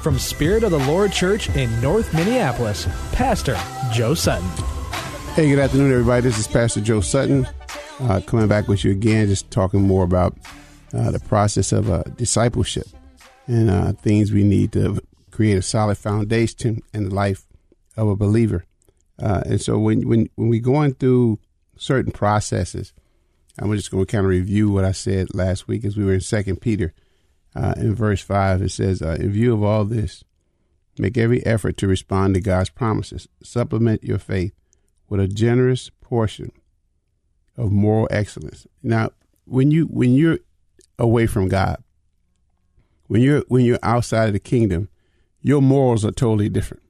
from Spirit of the Lord Church in North Minneapolis, Pastor Joe Sutton. Hey, good afternoon, everybody. This is Pastor Joe Sutton uh, coming back with you again, just talking more about uh, the process of uh, discipleship and uh, things we need to create a solid foundation in the life of a believer. Uh, and so when, when, when we're going through certain processes, I'm just going to kind of review what I said last week as we were in Second Peter uh, in verse 5. It says, uh, In view of all this, make every effort to respond to God's promises. Supplement your faith with a generous portion of moral excellence. Now, when you when you're away from God, when you're when you're outside of the kingdom, your morals are totally different.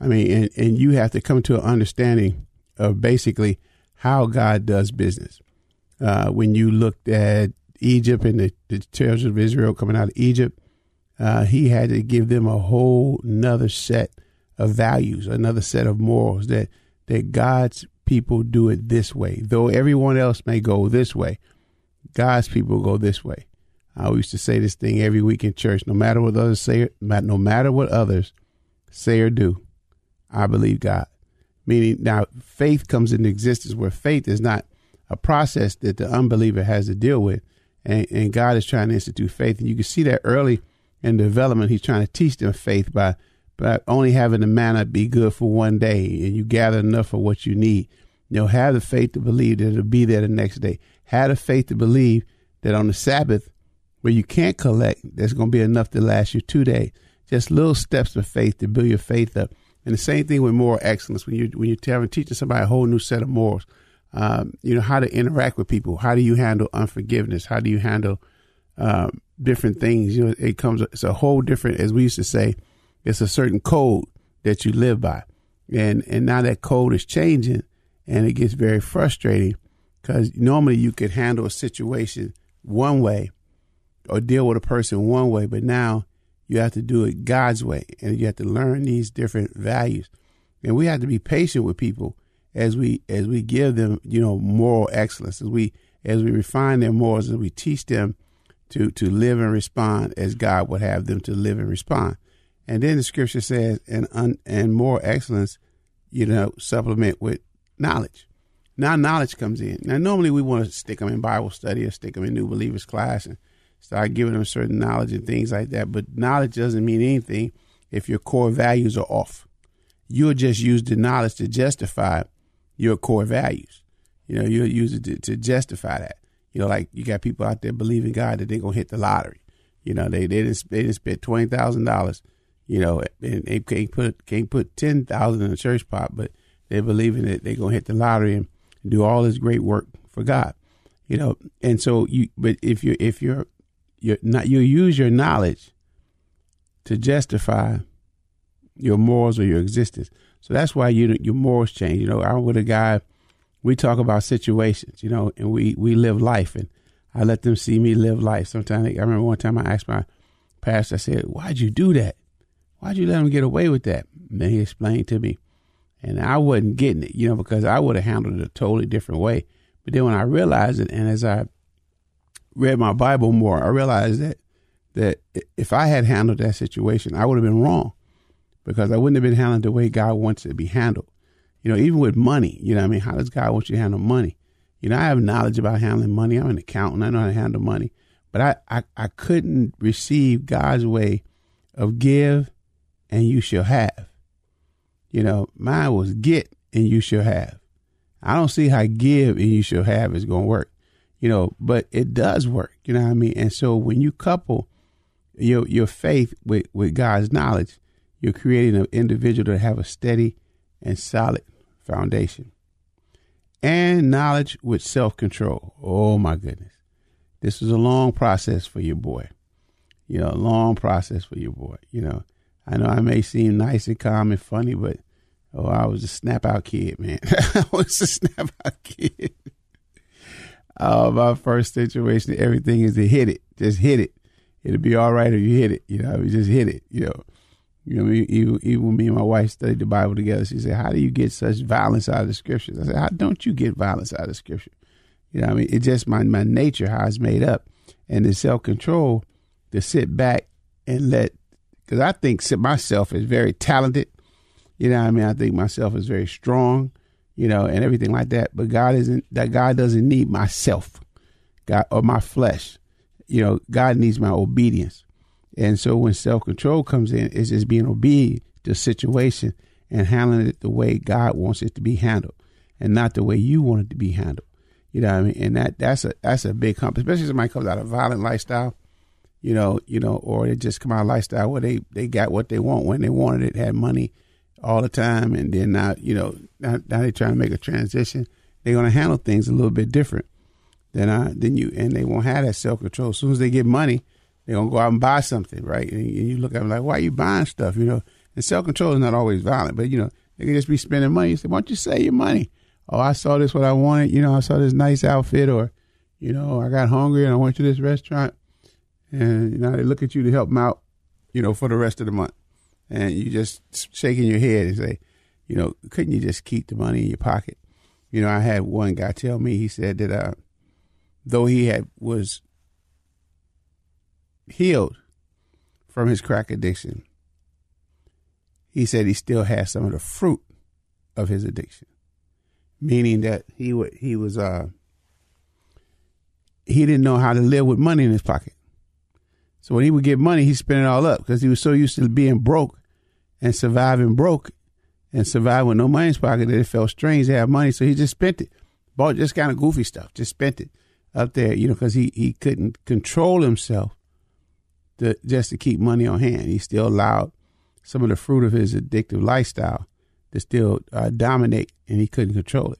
I mean, and, and you have to come to an understanding of basically how God does business. Uh, when you looked at Egypt and the, the children of Israel coming out of Egypt, uh, he had to give them a whole another set of values, another set of morals that that God's people do it this way. Though everyone else may go this way, God's people go this way. I used to say this thing every week in church. No matter what others say, no matter what others say or do, I believe God. Meaning now faith comes into existence where faith is not a process that the unbeliever has to deal with. And, and God is trying to institute faith. And you can see that early in development, he's trying to teach them faith by, by only having the manna be good for one day and you gather enough of what you need. You know, have the faith to believe that it'll be there the next day. Have the faith to believe that on the Sabbath, where you can't collect, there's going to be enough to last you two days. Just little steps of faith to build your faith up. And the same thing with moral excellence. When you when you're telling teaching somebody a whole new set of morals, um, you know how to interact with people. How do you handle unforgiveness? How do you handle um, different things? You know, it comes. It's a whole different, as we used to say, it's a certain code that you live by, and and now that code is changing, and it gets very frustrating because normally you could handle a situation one way, or deal with a person one way, but now you have to do it God's way, and you have to learn these different values. And we have to be patient with people as we as we give them, you know, moral excellence, as we as we refine their morals, as we teach them to to live and respond as God would have them to live and respond. And then the scripture says, and un, and moral excellence, you know, supplement with knowledge. Now knowledge comes in. Now normally we want to stick them in Bible study or stick them in new believers class and start giving them certain knowledge and things like that. But knowledge doesn't mean anything if your core values are off. You'll just use the knowledge to justify your core values. You know, you'll use it to, to justify that. You know, like you got people out there believing God that they're gonna hit the lottery. You know, they they didn't they didn't spend twenty thousand dollars. You know, and they can't put can't put ten thousand in the church pot, but they're believing that they're gonna hit the lottery and do all this great work for God. You know, and so you but if you if you're you're not you use your knowledge to justify your morals or your existence. So that's why you your morals change. You know, I'm with a guy. We talk about situations, you know, and we we live life, and I let them see me live life. Sometimes I remember one time I asked my pastor, I said, "Why'd you do that? Why'd you let him get away with that?" And then he explained to me, and I wasn't getting it, you know, because I would have handled it a totally different way. But then when I realized it, and as I read my Bible more, I realized that that if I had handled that situation, I would have been wrong because I wouldn't have been handled the way God wants it to be handled. You know, even with money, you know, I mean, how does God want you to handle money? You know, I have knowledge about handling money. I'm an accountant. I know how to handle money, but I, I, I couldn't receive God's way of give and you shall have. You know, mine was get and you shall have. I don't see how give and you shall have is going to work, you know, but it does work. You know what I mean? And so when you couple your your faith with, with God's knowledge, you're creating an individual to have a steady and solid foundation. And knowledge with self control. Oh my goodness. This was a long process for your boy. You know, a long process for your boy. You know, I know I may seem nice and calm and funny, but oh, I was a snap out kid, man. I was a snap out kid. oh, my first situation, everything is to hit it. Just hit it. It'll be all right if you hit it. You know, just hit it. You know, you know, even, even when me and my wife studied the Bible together, she said, "How do you get such violence out of the scriptures?" I said, "How don't you get violence out of the scripture?" You know, what I mean, it's just my my nature how it's made up, and the self control to sit back and let, because I think myself is very talented. You know, what I mean, I think myself is very strong. You know, and everything like that. But God isn't that. God doesn't need myself, God or my flesh. You know, God needs my obedience. And so when self control comes in, it's just being obedient to the situation and handling it the way God wants it to be handled and not the way you want it to be handled. You know what I mean? And that that's a that's a big hump, especially somebody comes out of a violent lifestyle, you know, you know, or they just come out of lifestyle where they, they got what they want when they wanted it, had money all the time, and then now, you know, now, now they're trying to make a transition. They're gonna handle things a little bit different than I than you and they won't have that self control. As soon as they get money, they're gonna go out and buy something, right? And you look at them like, why are you buying stuff? You know, and self control is not always violent, but you know, they can just be spending money. You say, why don't you save your money? Oh, I saw this what I wanted. You know, I saw this nice outfit, or you know, I got hungry and I went to this restaurant, and you know, they look at you to help them out, you know, for the rest of the month, and you just shaking your head and say, you know, couldn't you just keep the money in your pocket? You know, I had one guy tell me he said that uh, though he had was healed from his crack addiction, he said he still has some of the fruit of his addiction, meaning that he would he was uh he didn't know how to live with money in his pocket. So when he would get money, he spent it all up because he was so used to being broke and surviving broke and surviving with no money in his pocket that it felt strange to have money. So he just spent it, bought just kind of goofy stuff, just spent it up there, you know, because he, he couldn't control himself to, just to keep money on hand. He still allowed some of the fruit of his addictive lifestyle to still uh, dominate, and he couldn't control it.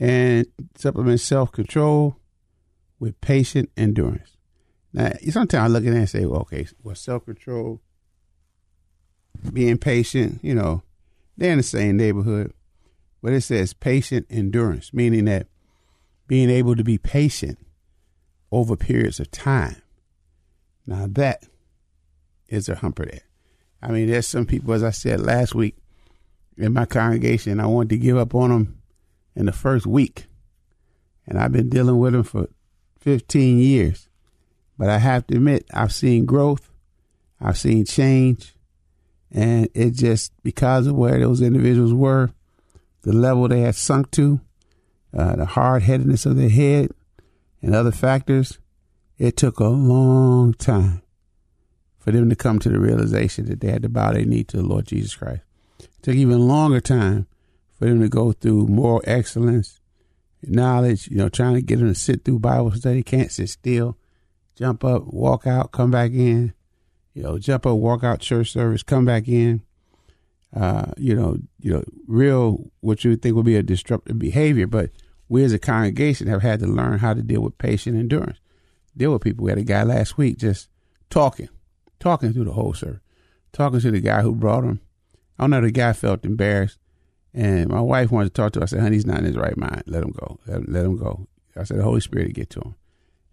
And supplement self control with patient endurance. Now, sometimes I look at that and say, well, okay, well, self control, being patient, you know, they're in the same neighborhood. But it says patient endurance, meaning that being able to be patient over periods of time. Now that is a humper there. I mean, there's some people, as I said last week in my congregation, I wanted to give up on them in the first week. And I've been dealing with them for 15 years. But I have to admit, I've seen growth, I've seen change, and it just because of where those individuals were, the level they had sunk to, uh, the hard headedness of their head, and other factors, it took a long time for them to come to the realization that they had to bow their knee to the Lord Jesus Christ. It took even longer time for them to go through moral excellence, knowledge, you know, trying to get them to sit through Bible study, can't sit still, jump up, walk out, come back in, you know, jump up, walk out church service, come back in. Uh, you know, you know, real what you would think would be a disruptive behavior, but we as a congregation have had to learn how to deal with patient endurance. Deal with people. We had a guy last week just talking, talking through the whole service, talking to the guy who brought him. I don't know, the guy felt embarrassed. And my wife wanted to talk to him. I said, honey, he's not in his right mind. Let him go. Let, let him go. I said, the Holy Spirit will get to him.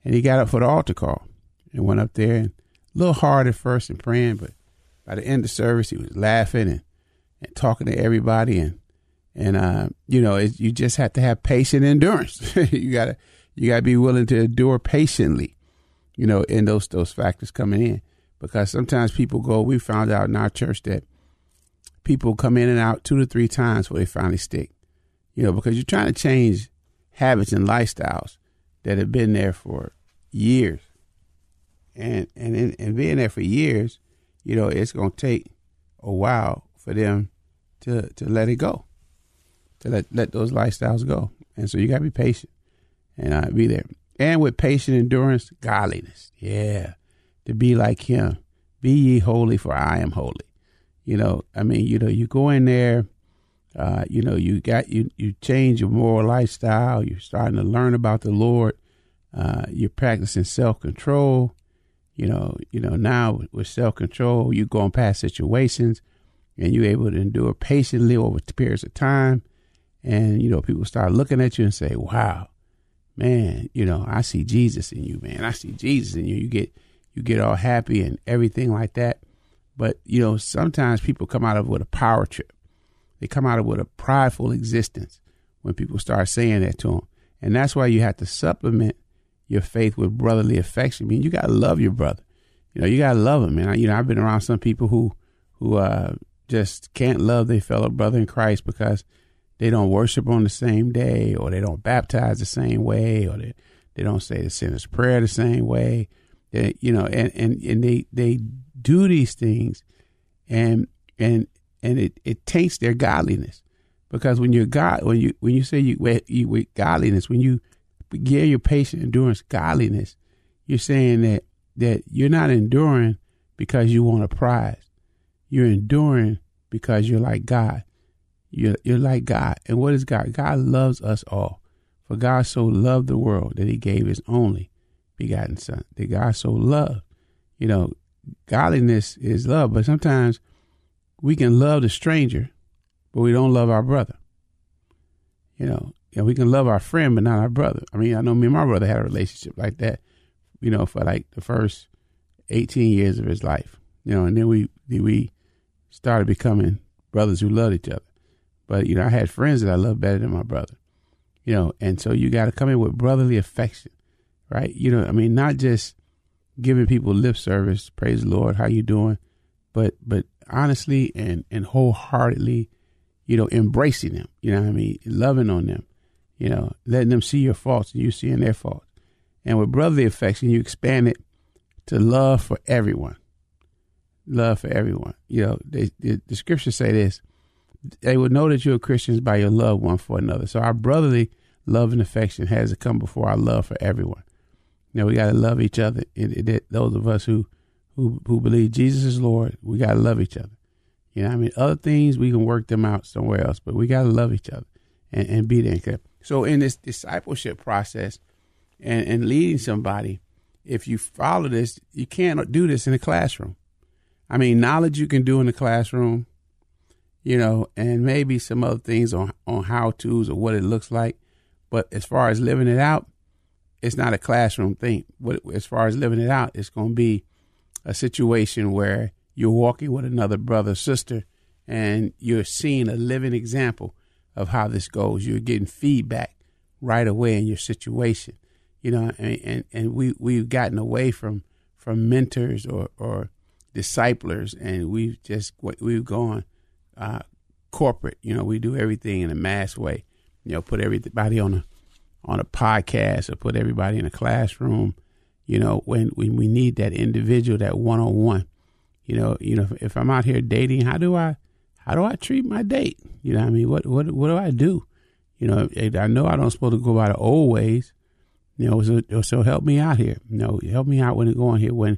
And he got up for the altar call and went up there and a little hard at first and praying, but by the end of the service, he was laughing and, and talking to everybody. And and uh, you know, it, you just have to have patient endurance. you gotta you gotta be willing to endure patiently. You know, in those those factors coming in, because sometimes people go. We found out in our church that people come in and out two to three times before they finally stick. You know, because you're trying to change habits and lifestyles that have been there for years, and and and being there for years, you know, it's gonna take a while for them to to let it go, to let let those lifestyles go. And so you got to be patient and uh, be there. And with patient endurance, godliness. Yeah, to be like Him. Be ye holy, for I am holy. You know, I mean, you know, you go in there. Uh, you know, you got you you change your moral lifestyle. You're starting to learn about the Lord. Uh, you're practicing self control. You know, you know now with self control, you're going past situations, and you're able to endure patiently over periods of time. And you know, people start looking at you and say, "Wow, man, you know, I see Jesus in you, man. I see Jesus in you." You get you get all happy and everything like that. But you know, sometimes people come out of it with a power trip. They come out of it with a prideful existence when people start saying that to them, and that's why you have to supplement your faith with brotherly affection. I mean, you got to love your brother. You know, you got to love him. And I, you know, I've been around some people who who uh, just can't love their fellow brother in Christ because they don't worship on the same day, or they don't baptize the same way, or they they don't say the sinner's prayer the same way. They, you know, and, and, and they they do these things, and and and it, it taints their godliness because when you're God, when you when you say you you with godliness, when you give your patient endurance godliness, you're saying that that you're not enduring because you want a prize. You're enduring because you're like God. You're, you're like God. And what is God? God loves us all. For God so loved the world that he gave his only begotten son. That God so loved. You know, godliness is love, but sometimes we can love the stranger, but we don't love our brother. You know, yeah, we can love our friend, but not our brother. I mean, I know me and my brother had a relationship like that, you know, for like the first 18 years of his life, you know, and then we, we started becoming brothers who loved each other. But, you know, I had friends that I loved better than my brother, you know, and so you got to come in with brotherly affection, right? You know, I mean, not just giving people lip service, praise the Lord, how you doing, but, but honestly and, and wholeheartedly, you know, embracing them, you know what I mean? Loving on them you know, letting them see your faults and you seeing their faults. And with brotherly affection, you expand it to love for everyone. Love for everyone. You know, they, the, the scriptures say this they will know that you're Christians by your love one for another. So our brotherly love and affection has to come before our love for everyone. You know, we got to love each other. It, it, those of us who, who who believe Jesus is Lord, we got to love each other. You know, I mean, other things we can work them out somewhere else, but we got to love each other and, and be there. So in this discipleship process and, and leading somebody, if you follow this, you can't do this in a classroom. I mean, knowledge you can do in the classroom, you know, and maybe some other things on, on how to's or what it looks like. But as far as living it out, it's not a classroom thing. But as far as living it out, it's going to be a situation where you're walking with another brother, sister, and you're seeing a living example of how this goes. You're getting feedback right away in your situation, you know, and, and, and we, we've gotten away from, from mentors or, or disciplers and we've just, we've gone, uh, corporate, you know, we do everything in a mass way, you know, put everybody on a, on a podcast or put everybody in a classroom, you know, when, when we need that individual, that one-on-one, you know, you know, if, if I'm out here dating, how do I, how do I treat my date? You know, I mean, what what what do I do? You know, I know I don't supposed to go by the old ways. You know, so, so help me out here. You know, help me out when it going here when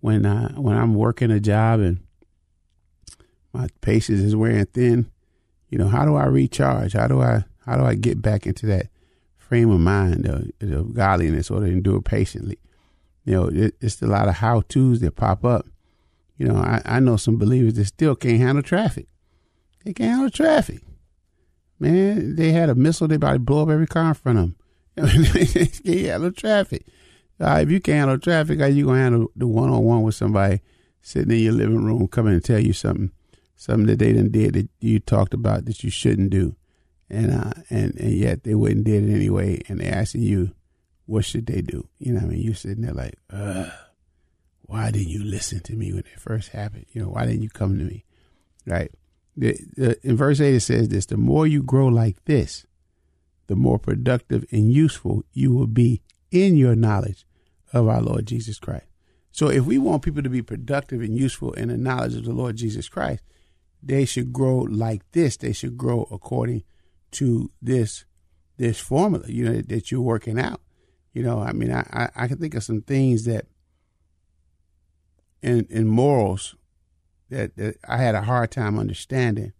when uh, when I'm working a job and my patience is wearing thin. You know, how do I recharge? How do I how do I get back into that frame of mind of, of godliness or to endure patiently? You know, it, it's a lot of how tos that pop up. You know, I, I know some believers that still can't handle traffic. They can't handle traffic. Man, they had a missile, they about to blow up every car in front of them. they can't handle traffic. Uh, if you can't handle traffic, how you gonna handle the one on one with somebody sitting in your living room coming to tell you something, something that they didn't did that you talked about that you shouldn't do, and uh, and and yet they wouldn't did it anyway, and they asking you, what should they do? You know, I mean, you sitting there like, Ugh, why didn't you listen to me when it first happened? You know, why didn't you come to me, right? The, the, in verse 8, it says this the more you grow like this, the more productive and useful you will be in your knowledge of our Lord Jesus Christ. So, if we want people to be productive and useful in the knowledge of the Lord Jesus Christ, they should grow like this. They should grow according to this this formula, you know, that you're working out. You know, I mean, I, I, I can think of some things that in in morals that, that I had a hard time understanding.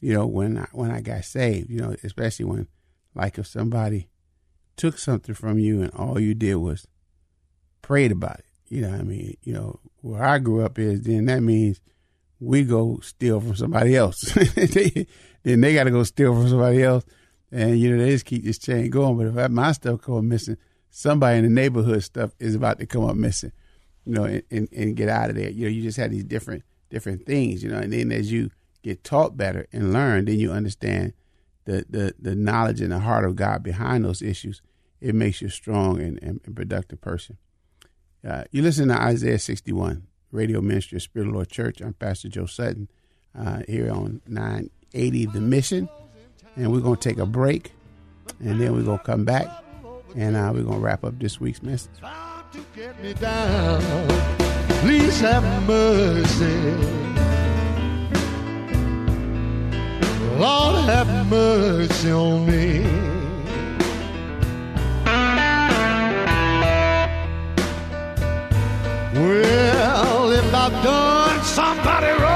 You know, when I, when I got saved, you know, especially when, like, if somebody took something from you and all you did was prayed about it. You know, I mean, you know, where I grew up is then that means we go steal from somebody else. then they got to go steal from somebody else, and you know they just keep this chain going. But if my stuff come missing, somebody in the neighborhood stuff is about to come up missing you know, and, and, and get out of there. You know, you just have these different different things, you know, and then as you get taught better and learn, then you understand the the, the knowledge and the heart of God behind those issues. It makes you a strong and, and, productive person. Uh, you listen to Isaiah 61, Radio Ministry of Spirit of Lord Church. I'm Pastor Joe Sutton uh, here on 980 The Mission. And we're going to take a break, and then we're going to come back, and uh, we're going to wrap up this week's message. Please have mercy. Lord, have mercy on me. Well, I've done somebody wrong,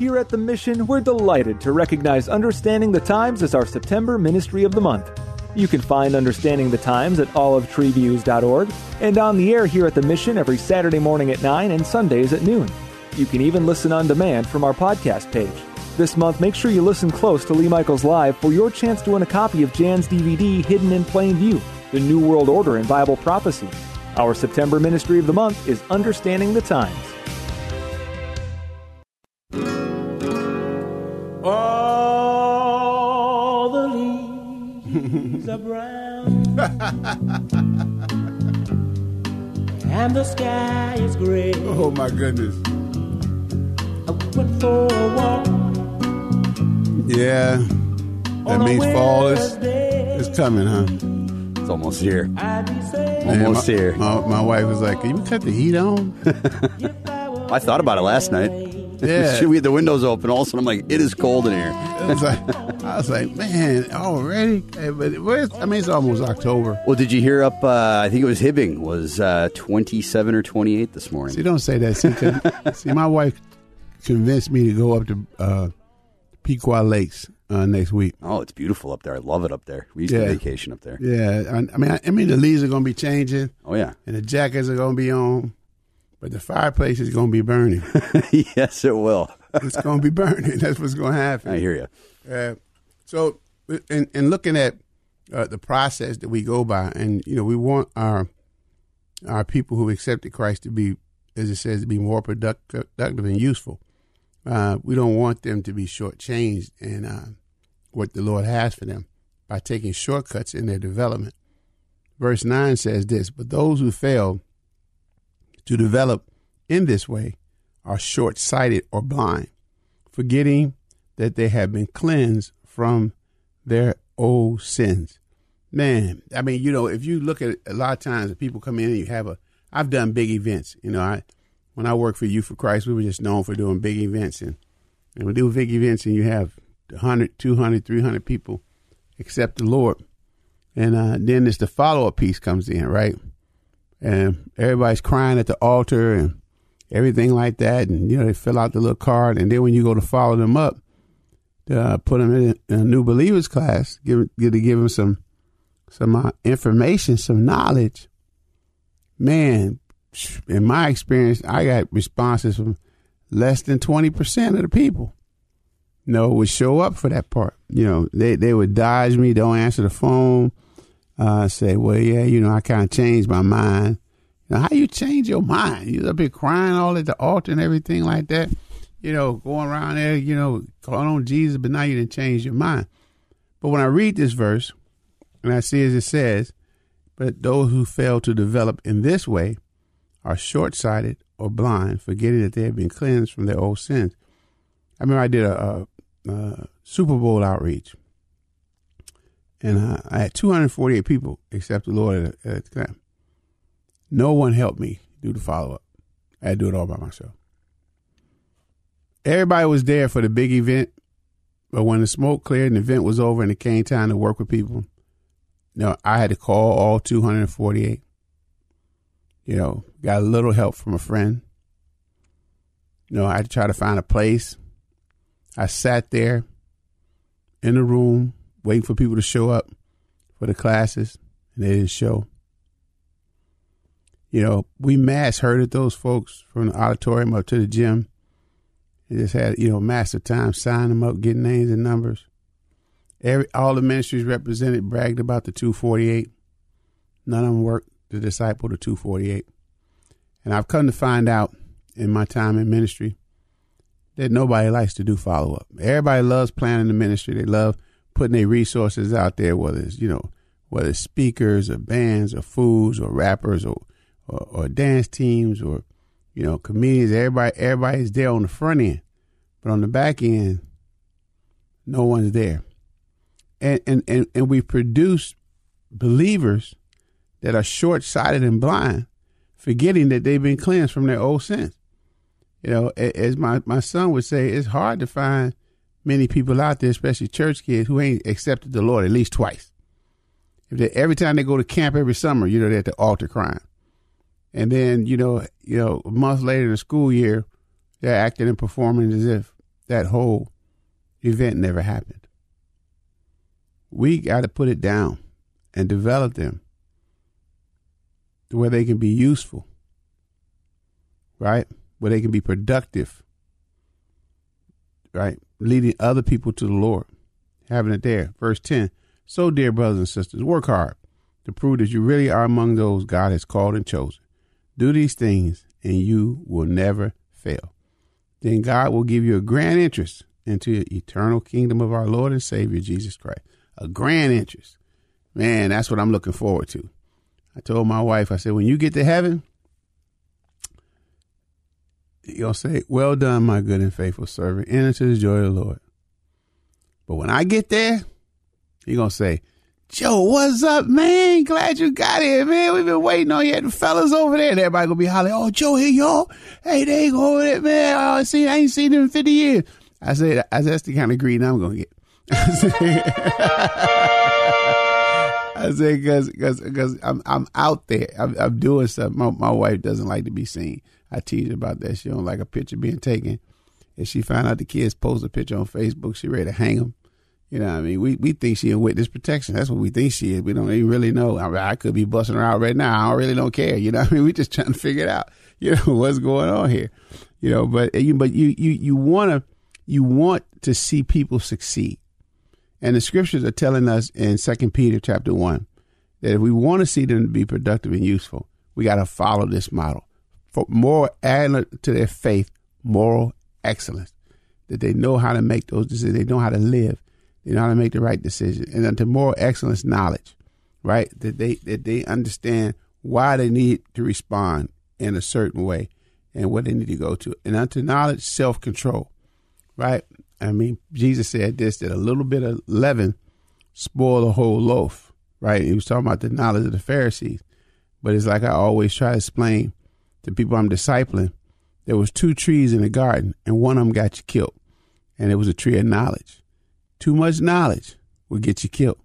Here at The Mission, we're delighted to recognize Understanding the Times as our September Ministry of the Month. You can find Understanding the Times at olivetreeviews.org and on the air here at The Mission every Saturday morning at 9 and Sundays at noon. You can even listen on demand from our podcast page. This month, make sure you listen close to Lee Michaels Live for your chance to win a copy of Jan's DVD, Hidden in Plain View The New World Order and Bible Prophecy. Our September Ministry of the Month is Understanding the Times. Leaves are brown, and the sky is gray. Oh my goodness. I went for a walk. Yeah. That On means fall is, Wednesday. is coming, huh? It's almost here. I'd be safe Man, Almost my, here. My, my wife was like, Can you cut the heat on? I thought about it last night. Yeah. We had the windows open? All of a sudden, I'm like, it is cold in here. I was like, I was like man, already? Hey, But where's, I mean, it's almost October. Well, did you hear up? Uh, I think it was Hibbing was uh, 27 or 28 this morning. See, don't say that. See, 'cause- see my wife convinced me to go up to uh, Pequot Lakes uh, next week. Oh, it's beautiful up there. I love it up there. We used Yeah. to vacation up there. Yeah, I, I mean, I, I mean, the leaves are going to be changing, Oh yeah, and the jackets are going to be on, but the fireplace is going to be burning. yes, it will. it's going to be burning. That's what's going to happen. I hear you. Uh, so, in, in looking at uh, the process that we go by, and you know, we want our our people who accepted Christ to be, as it says, to be more productive, and useful. Uh, we don't want them to be shortchanged in uh, what the Lord has for them by taking shortcuts in their development. Verse nine says this: "But those who fail to develop in this way are short-sighted or blind, forgetting." that they have been cleansed from their old sins. Man, I mean, you know, if you look at a lot of times, people come in and you have a. I've done big events. You know, I when I worked for Youth for Christ, we were just known for doing big events, and and we do big events, and you have 100, 200, 300 people accept the Lord, and uh, then there's the follow up piece comes in, right? And everybody's crying at the altar and everything like that, and you know they fill out the little card, and then when you go to follow them up uh, put them in a, in a new believers class, give, give to give them some some uh, information, some knowledge. Man, in my experience, I got responses from less than twenty percent of the people. Know, would show up for that part. You know, they they would dodge me, don't answer the phone. uh, say, well, yeah, you know, I kind of changed my mind. Now, how you change your mind? You up here crying all at the altar and everything like that. You know, going around there, you know, calling on Jesus, but now you didn't change your mind. But when I read this verse, and I see as it says, but those who fail to develop in this way are short sighted or blind, forgetting that they have been cleansed from their old sins. I remember I did a, a, a Super Bowl outreach, and I, I, had 248 people accept the Lord at, at the time. No one helped me do the follow up. I had to do it all by myself. Everybody was there for the big event, but when the smoke cleared and the event was over and it came time to work with people, you know, I had to call all 248. You know, got a little help from a friend. You know, I had to try to find a place. I sat there in the room waiting for people to show up for the classes, and they didn't show. You know, we mass herded those folks from the auditorium up to the gym. They just had, you know, massive time signing them up, getting names and numbers. Every all the ministries represented bragged about the 248. None of them worked to disciple the 248. And I've come to find out in my time in ministry that nobody likes to do follow up. Everybody loves planning the ministry. They love putting their resources out there, whether it's, you know, whether it's speakers or bands or foods or rappers or, or, or dance teams or, you know, comedians. Everybody, everybody's there on the front end, but on the back end, no one's there. And, and, and, and we produce believers that are short sighted and blind, forgetting that they've been cleansed from their old sins. You know, as my, my son would say, it's hard to find many people out there, especially church kids, who ain't accepted the Lord at least twice. If they, every time they go to camp every summer, you know, they're at the altar crying. And then, you know, you know, a month later in the school year, they're acting and performing as if that whole event never happened. We got to put it down and develop them to where they can be useful, right? Where they can be productive, right? Leading other people to the Lord, having it there. Verse 10 So, dear brothers and sisters, work hard to prove that you really are among those God has called and chosen. Do these things, and you will never fail. Then God will give you a grand interest into the eternal kingdom of our Lord and Savior Jesus Christ. A grand interest. Man, that's what I'm looking forward to. I told my wife, I said, when you get to heaven, you'll say, Well done, my good and faithful servant. Enter the joy of the Lord. But when I get there, you're going to say, Joe, what's up, man? Glad you got here, man. We've been waiting on you. And The fellas over there. And everybody gonna be hollering, oh, Joe, here, y'all. Hey, they ain't over there, man. Oh, I see, I ain't seen them in 50 years. I said, I said, that's the kind of greeting I'm gonna get. I say because because because I'm I'm out there. I'm, I'm doing stuff. My my wife doesn't like to be seen. I tease her about that. She don't like a picture being taken. If she find out the kids post a picture on Facebook, she ready to hang them. You know what I mean? We we think she in witness protection. That's what we think she is. We don't even really know. I, mean, I could be busting her out right now. I don't really don't care. You know what I mean? We just trying to figure it out. You know what's going on here. You know, but you but you you you wanna you want to see people succeed. And the scriptures are telling us in Second Peter chapter one that if we want to see them to be productive and useful, we got to follow this model. For more add to their faith, moral excellence. That they know how to make those decisions. They know how to live. They know how to make the right decision. And unto moral excellence, knowledge, right? That they that they understand why they need to respond in a certain way and what they need to go to. And unto knowledge, self control, right? I mean, Jesus said this that a little bit of leaven spoil the whole loaf, right? He was talking about the knowledge of the Pharisees. But it's like I always try to explain to people I'm discipling. There was two trees in the garden, and one of them got you killed, and it was a tree of knowledge. Too much knowledge will get you killed.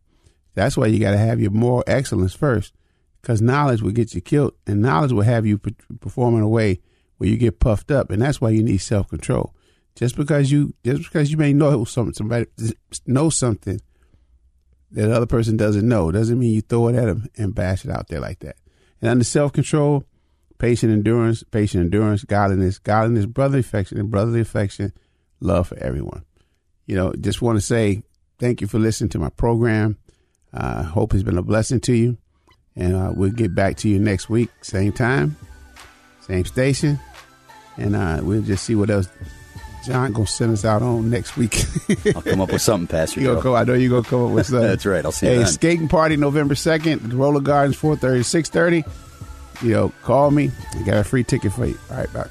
That's why you got to have your moral excellence first, because knowledge will get you killed, and knowledge will have you perform in a way where you get puffed up, and that's why you need self control. Just because you just because you may know something, somebody know something that other person doesn't know, doesn't mean you throw it at them and bash it out there like that. And under self control, patient endurance, patient endurance, godliness, godliness, brotherly affection, and brotherly affection, love for everyone. You know, just want to say thank you for listening to my program. Uh, hope it's been a blessing to you. And uh, we'll get back to you next week, same time, same station. And uh, we'll just see what else John gonna send us out on next week. I'll come up with something, Pastor. You gonna come, I know you're gonna come up with something. That's right. I'll see you Hey, then. skating party November second, Roller Gardens, 4:30, 6:30. You know, call me. I got a free ticket for you. All right, bye.